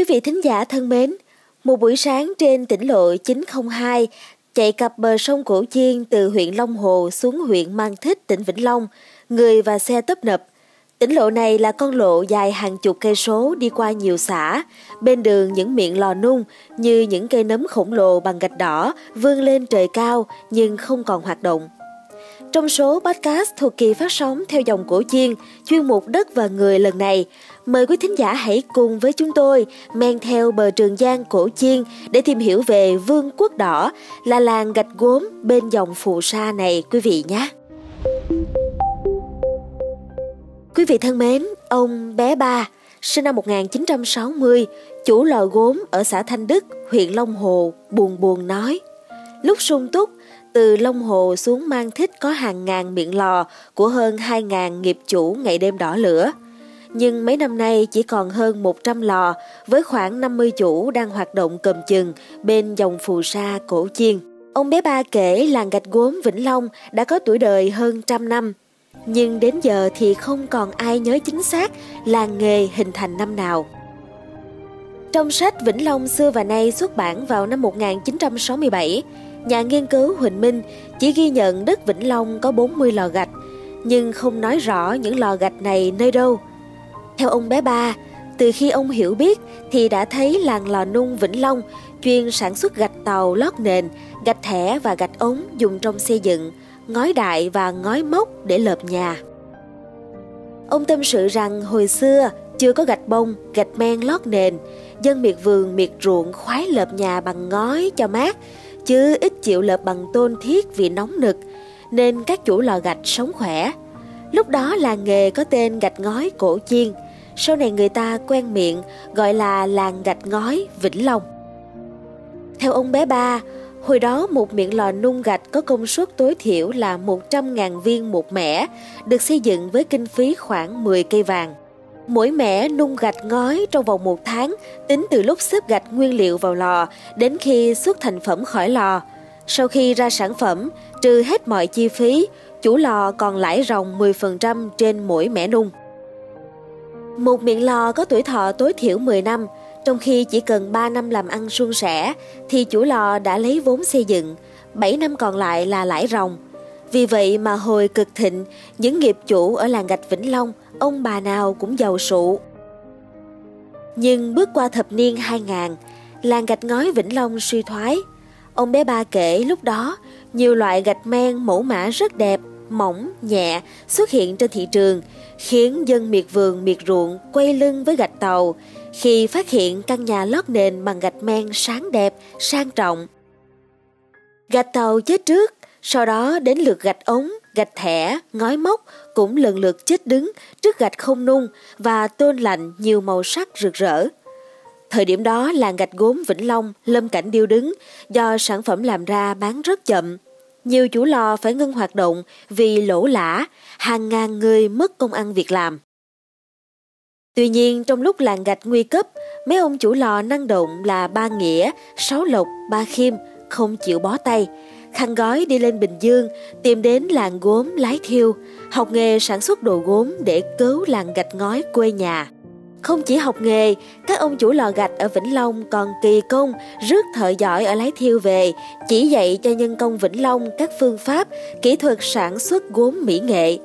Quý vị thính giả thân mến, một buổi sáng trên tỉnh lộ 902 chạy cặp bờ sông Cổ Chiên từ huyện Long Hồ xuống huyện Mang Thích, tỉnh Vĩnh Long, người và xe tấp nập. Tỉnh lộ này là con lộ dài hàng chục cây số đi qua nhiều xã, bên đường những miệng lò nung như những cây nấm khổng lồ bằng gạch đỏ vươn lên trời cao nhưng không còn hoạt động. Trong số podcast thuộc kỳ phát sóng theo dòng cổ chiên, chuyên mục đất và người lần này, mời quý thính giả hãy cùng với chúng tôi men theo bờ Trường Giang cổ chiên để tìm hiểu về Vương quốc đỏ là làng gạch gốm bên dòng phù sa này quý vị nhé. Quý vị thân mến, ông bé ba, sinh năm 1960, chủ lò gốm ở xã Thanh Đức, huyện Long Hồ, buồn buồn nói. Lúc sung túc, từ Long Hồ xuống Mang Thích có hàng ngàn miệng lò của hơn 2.000 nghiệp chủ ngày đêm đỏ lửa. Nhưng mấy năm nay chỉ còn hơn 100 lò với khoảng 50 chủ đang hoạt động cầm chừng bên dòng phù sa cổ chiên. Ông bé ba kể làng gạch gốm Vĩnh Long đã có tuổi đời hơn trăm năm. Nhưng đến giờ thì không còn ai nhớ chính xác làng nghề hình thành năm nào. Trong sách Vĩnh Long xưa và nay xuất bản vào năm 1967, Nhà nghiên cứu Huỳnh Minh chỉ ghi nhận đất Vĩnh Long có 40 lò gạch, nhưng không nói rõ những lò gạch này nơi đâu. Theo ông bé ba, từ khi ông hiểu biết thì đã thấy làng lò nung Vĩnh Long chuyên sản xuất gạch tàu lót nền, gạch thẻ và gạch ống dùng trong xây dựng, ngói đại và ngói mốc để lợp nhà. Ông tâm sự rằng hồi xưa chưa có gạch bông, gạch men lót nền, dân miệt vườn miệt ruộng khoái lợp nhà bằng ngói cho mát, chứ ít chịu lợp bằng tôn thiết vì nóng nực, nên các chủ lò gạch sống khỏe. Lúc đó làng nghề có tên gạch ngói cổ chiên, sau này người ta quen miệng gọi là làng gạch ngói Vĩnh Long. Theo ông bé ba, hồi đó một miệng lò nung gạch có công suất tối thiểu là 100.000 viên một mẻ, được xây dựng với kinh phí khoảng 10 cây vàng. Mỗi mẻ nung gạch ngói trong vòng một tháng, tính từ lúc xếp gạch nguyên liệu vào lò đến khi xuất thành phẩm khỏi lò. Sau khi ra sản phẩm, trừ hết mọi chi phí, chủ lò còn lãi ròng 10% trên mỗi mẻ nung. Một miệng lò có tuổi thọ tối thiểu 10 năm, trong khi chỉ cần 3 năm làm ăn suôn sẻ thì chủ lò đã lấy vốn xây dựng, 7 năm còn lại là lãi ròng. Vì vậy mà hồi cực thịnh, những nghiệp chủ ở làng gạch Vĩnh Long ông bà nào cũng giàu sụ. Nhưng bước qua thập niên 2000, làng gạch ngói Vĩnh Long suy thoái. Ông bé ba kể lúc đó, nhiều loại gạch men mẫu mã rất đẹp, mỏng, nhẹ xuất hiện trên thị trường, khiến dân miệt vườn miệt ruộng quay lưng với gạch tàu khi phát hiện căn nhà lót nền bằng gạch men sáng đẹp, sang trọng. Gạch tàu chết trước, sau đó đến lượt gạch ống, gạch thẻ, ngói móc cũng lần lượt chết đứng trước gạch không nung và tôn lạnh nhiều màu sắc rực rỡ. Thời điểm đó làng gạch gốm Vĩnh Long lâm cảnh điêu đứng do sản phẩm làm ra bán rất chậm. Nhiều chủ lò phải ngưng hoạt động vì lỗ lã, hàng ngàn người mất công ăn việc làm. Tuy nhiên trong lúc làng gạch nguy cấp, mấy ông chủ lò năng động là Ba Nghĩa, Sáu Lộc, Ba Khiêm không chịu bó tay, khăn gói đi lên Bình Dương, tìm đến làng gốm Lái Thiêu, học nghề sản xuất đồ gốm để cứu làng gạch ngói quê nhà. Không chỉ học nghề, các ông chủ lò gạch ở Vĩnh Long còn kỳ công rước thợ giỏi ở Lái Thiêu về, chỉ dạy cho nhân công Vĩnh Long các phương pháp, kỹ thuật sản xuất gốm mỹ nghệ.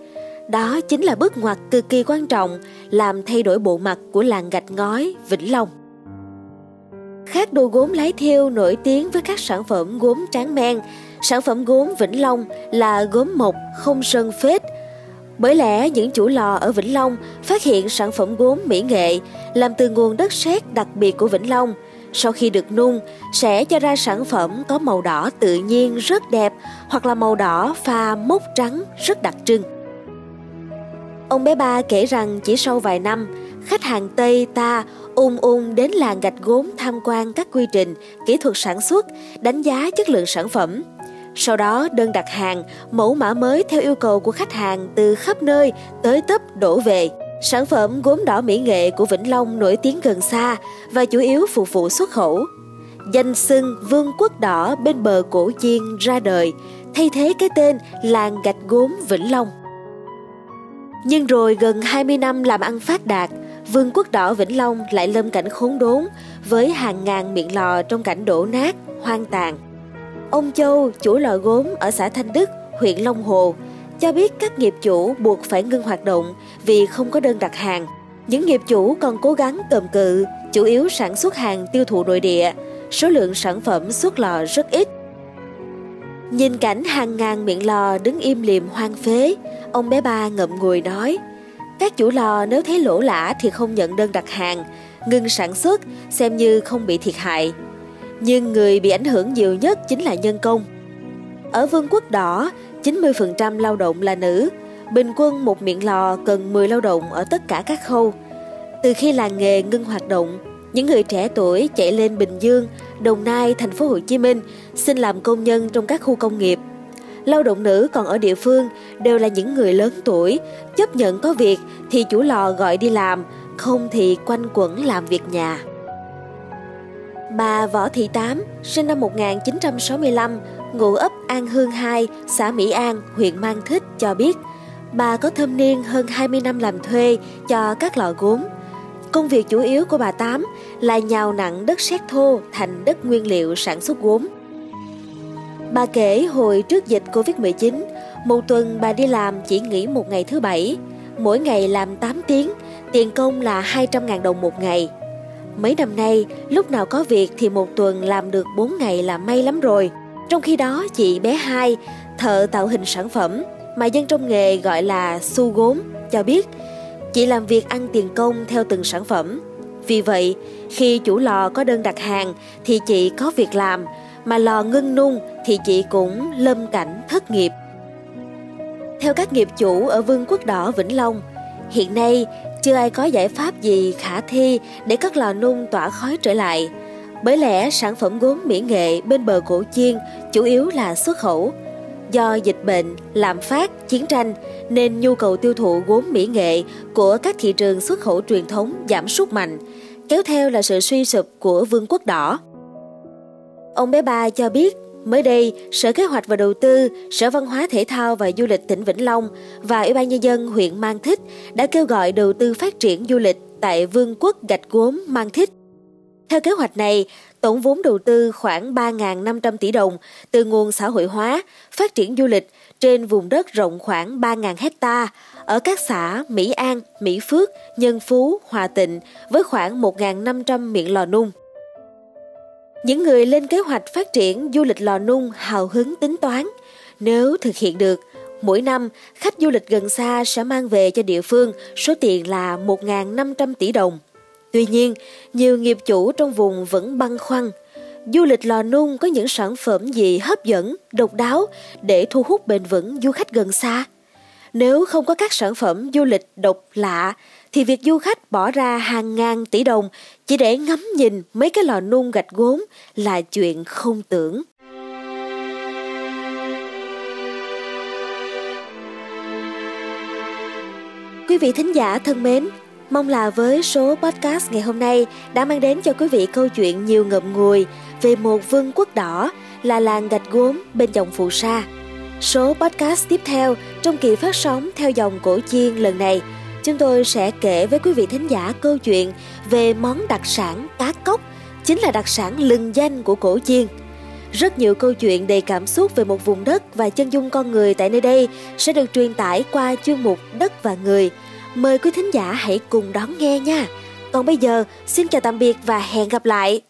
Đó chính là bước ngoặt cực kỳ quan trọng, làm thay đổi bộ mặt của làng gạch ngói Vĩnh Long. Khác đồ gốm lái thiêu nổi tiếng với các sản phẩm gốm tráng men, sản phẩm gốm Vĩnh Long là gốm mộc không sơn phết. Bởi lẽ những chủ lò ở Vĩnh Long phát hiện sản phẩm gốm mỹ nghệ làm từ nguồn đất sét đặc biệt của Vĩnh Long. Sau khi được nung, sẽ cho ra sản phẩm có màu đỏ tự nhiên rất đẹp hoặc là màu đỏ pha mốc trắng rất đặc trưng. Ông bé ba kể rằng chỉ sau vài năm, khách hàng Tây ta ung ung đến làng gạch gốm tham quan các quy trình, kỹ thuật sản xuất, đánh giá chất lượng sản phẩm. Sau đó đơn đặt hàng, mẫu mã mới theo yêu cầu của khách hàng từ khắp nơi tới tấp đổ về. Sản phẩm gốm đỏ mỹ nghệ của Vĩnh Long nổi tiếng gần xa và chủ yếu phục vụ xuất khẩu. Danh xưng Vương quốc đỏ bên bờ cổ chiên ra đời, thay thế cái tên làng gạch gốm Vĩnh Long. Nhưng rồi gần 20 năm làm ăn phát đạt, vương quốc đỏ Vĩnh Long lại lâm cảnh khốn đốn với hàng ngàn miệng lò trong cảnh đổ nát, hoang tàn. Ông Châu, chủ lò gốm ở xã Thanh Đức, huyện Long Hồ, cho biết các nghiệp chủ buộc phải ngưng hoạt động vì không có đơn đặt hàng. Những nghiệp chủ còn cố gắng cầm cự, chủ yếu sản xuất hàng tiêu thụ nội địa, số lượng sản phẩm xuất lò rất ít. Nhìn cảnh hàng ngàn miệng lò đứng im liềm hoang phế, ông bé ba ngậm ngùi nói, các chủ lò nếu thấy lỗ lã thì không nhận đơn đặt hàng, ngừng sản xuất xem như không bị thiệt hại. Nhưng người bị ảnh hưởng nhiều nhất chính là nhân công. Ở Vương quốc Đỏ, 90% lao động là nữ, bình quân một miệng lò cần 10 lao động ở tất cả các khâu. Từ khi làng nghề ngưng hoạt động, những người trẻ tuổi chạy lên Bình Dương, Đồng Nai, thành phố Hồ Chí Minh xin làm công nhân trong các khu công nghiệp. Lao động nữ còn ở địa phương đều là những người lớn tuổi, chấp nhận có việc thì chủ lò gọi đi làm, không thì quanh quẩn làm việc nhà. Bà Võ Thị Tám, sinh năm 1965, ngụ ấp An Hương 2, xã Mỹ An, huyện Mang Thích cho biết, bà có thâm niên hơn 20 năm làm thuê cho các lò gốm. Công việc chủ yếu của bà Tám là nhào nặng đất sét thô thành đất nguyên liệu sản xuất gốm. Bà kể hồi trước dịch Covid-19, một tuần bà đi làm chỉ nghỉ một ngày thứ bảy, mỗi ngày làm 8 tiếng, tiền công là 200.000 đồng một ngày. Mấy năm nay, lúc nào có việc thì một tuần làm được 4 ngày là may lắm rồi. Trong khi đó, chị bé hai, thợ tạo hình sản phẩm, mà dân trong nghề gọi là su gốm, cho biết chị làm việc ăn tiền công theo từng sản phẩm. Vì vậy, khi chủ lò có đơn đặt hàng thì chị có việc làm, mà lò ngưng nung thì chị cũng lâm cảnh thất nghiệp. Theo các nghiệp chủ ở Vương quốc Đỏ Vĩnh Long, hiện nay chưa ai có giải pháp gì khả thi để các lò nung tỏa khói trở lại. Bởi lẽ sản phẩm gốm mỹ nghệ bên bờ cổ chiên chủ yếu là xuất khẩu. Do dịch bệnh, lạm phát, chiến tranh nên nhu cầu tiêu thụ gốm mỹ nghệ của các thị trường xuất khẩu truyền thống giảm sút mạnh, kéo theo là sự suy sụp của vương quốc đỏ. Ông bé ba cho biết Mới đây, Sở Kế hoạch và Đầu tư, Sở Văn hóa Thể thao và Du lịch tỉnh Vĩnh Long và Ủy ban Nhân dân huyện Mang Thích đã kêu gọi đầu tư phát triển du lịch tại Vương quốc Gạch Gốm Mang Thích. Theo kế hoạch này, tổng vốn đầu tư khoảng 3.500 tỷ đồng từ nguồn xã hội hóa, phát triển du lịch trên vùng đất rộng khoảng 3.000 hecta ở các xã Mỹ An, Mỹ Phước, Nhân Phú, Hòa Tịnh với khoảng 1.500 miệng lò nung. Những người lên kế hoạch phát triển du lịch lò nung hào hứng tính toán. Nếu thực hiện được, mỗi năm khách du lịch gần xa sẽ mang về cho địa phương số tiền là 1.500 tỷ đồng. Tuy nhiên, nhiều nghiệp chủ trong vùng vẫn băn khoăn. Du lịch lò nung có những sản phẩm gì hấp dẫn, độc đáo để thu hút bền vững du khách gần xa? Nếu không có các sản phẩm du lịch độc lạ thì việc du khách bỏ ra hàng ngàn tỷ đồng chỉ để ngắm nhìn mấy cái lò nung gạch gốm là chuyện không tưởng. Quý vị thính giả thân mến, mong là với số podcast ngày hôm nay đã mang đến cho quý vị câu chuyện nhiều ngậm ngùi về một vương quốc đỏ là làng gạch gốm bên dòng phù sa. Số podcast tiếp theo trong kỳ phát sóng theo dòng cổ chiên lần này – chúng tôi sẽ kể với quý vị thính giả câu chuyện về món đặc sản cá cốc, chính là đặc sản lừng danh của cổ chiên. Rất nhiều câu chuyện đầy cảm xúc về một vùng đất và chân dung con người tại nơi đây sẽ được truyền tải qua chuyên mục Đất và Người. Mời quý thính giả hãy cùng đón nghe nha. Còn bây giờ, xin chào tạm biệt và hẹn gặp lại.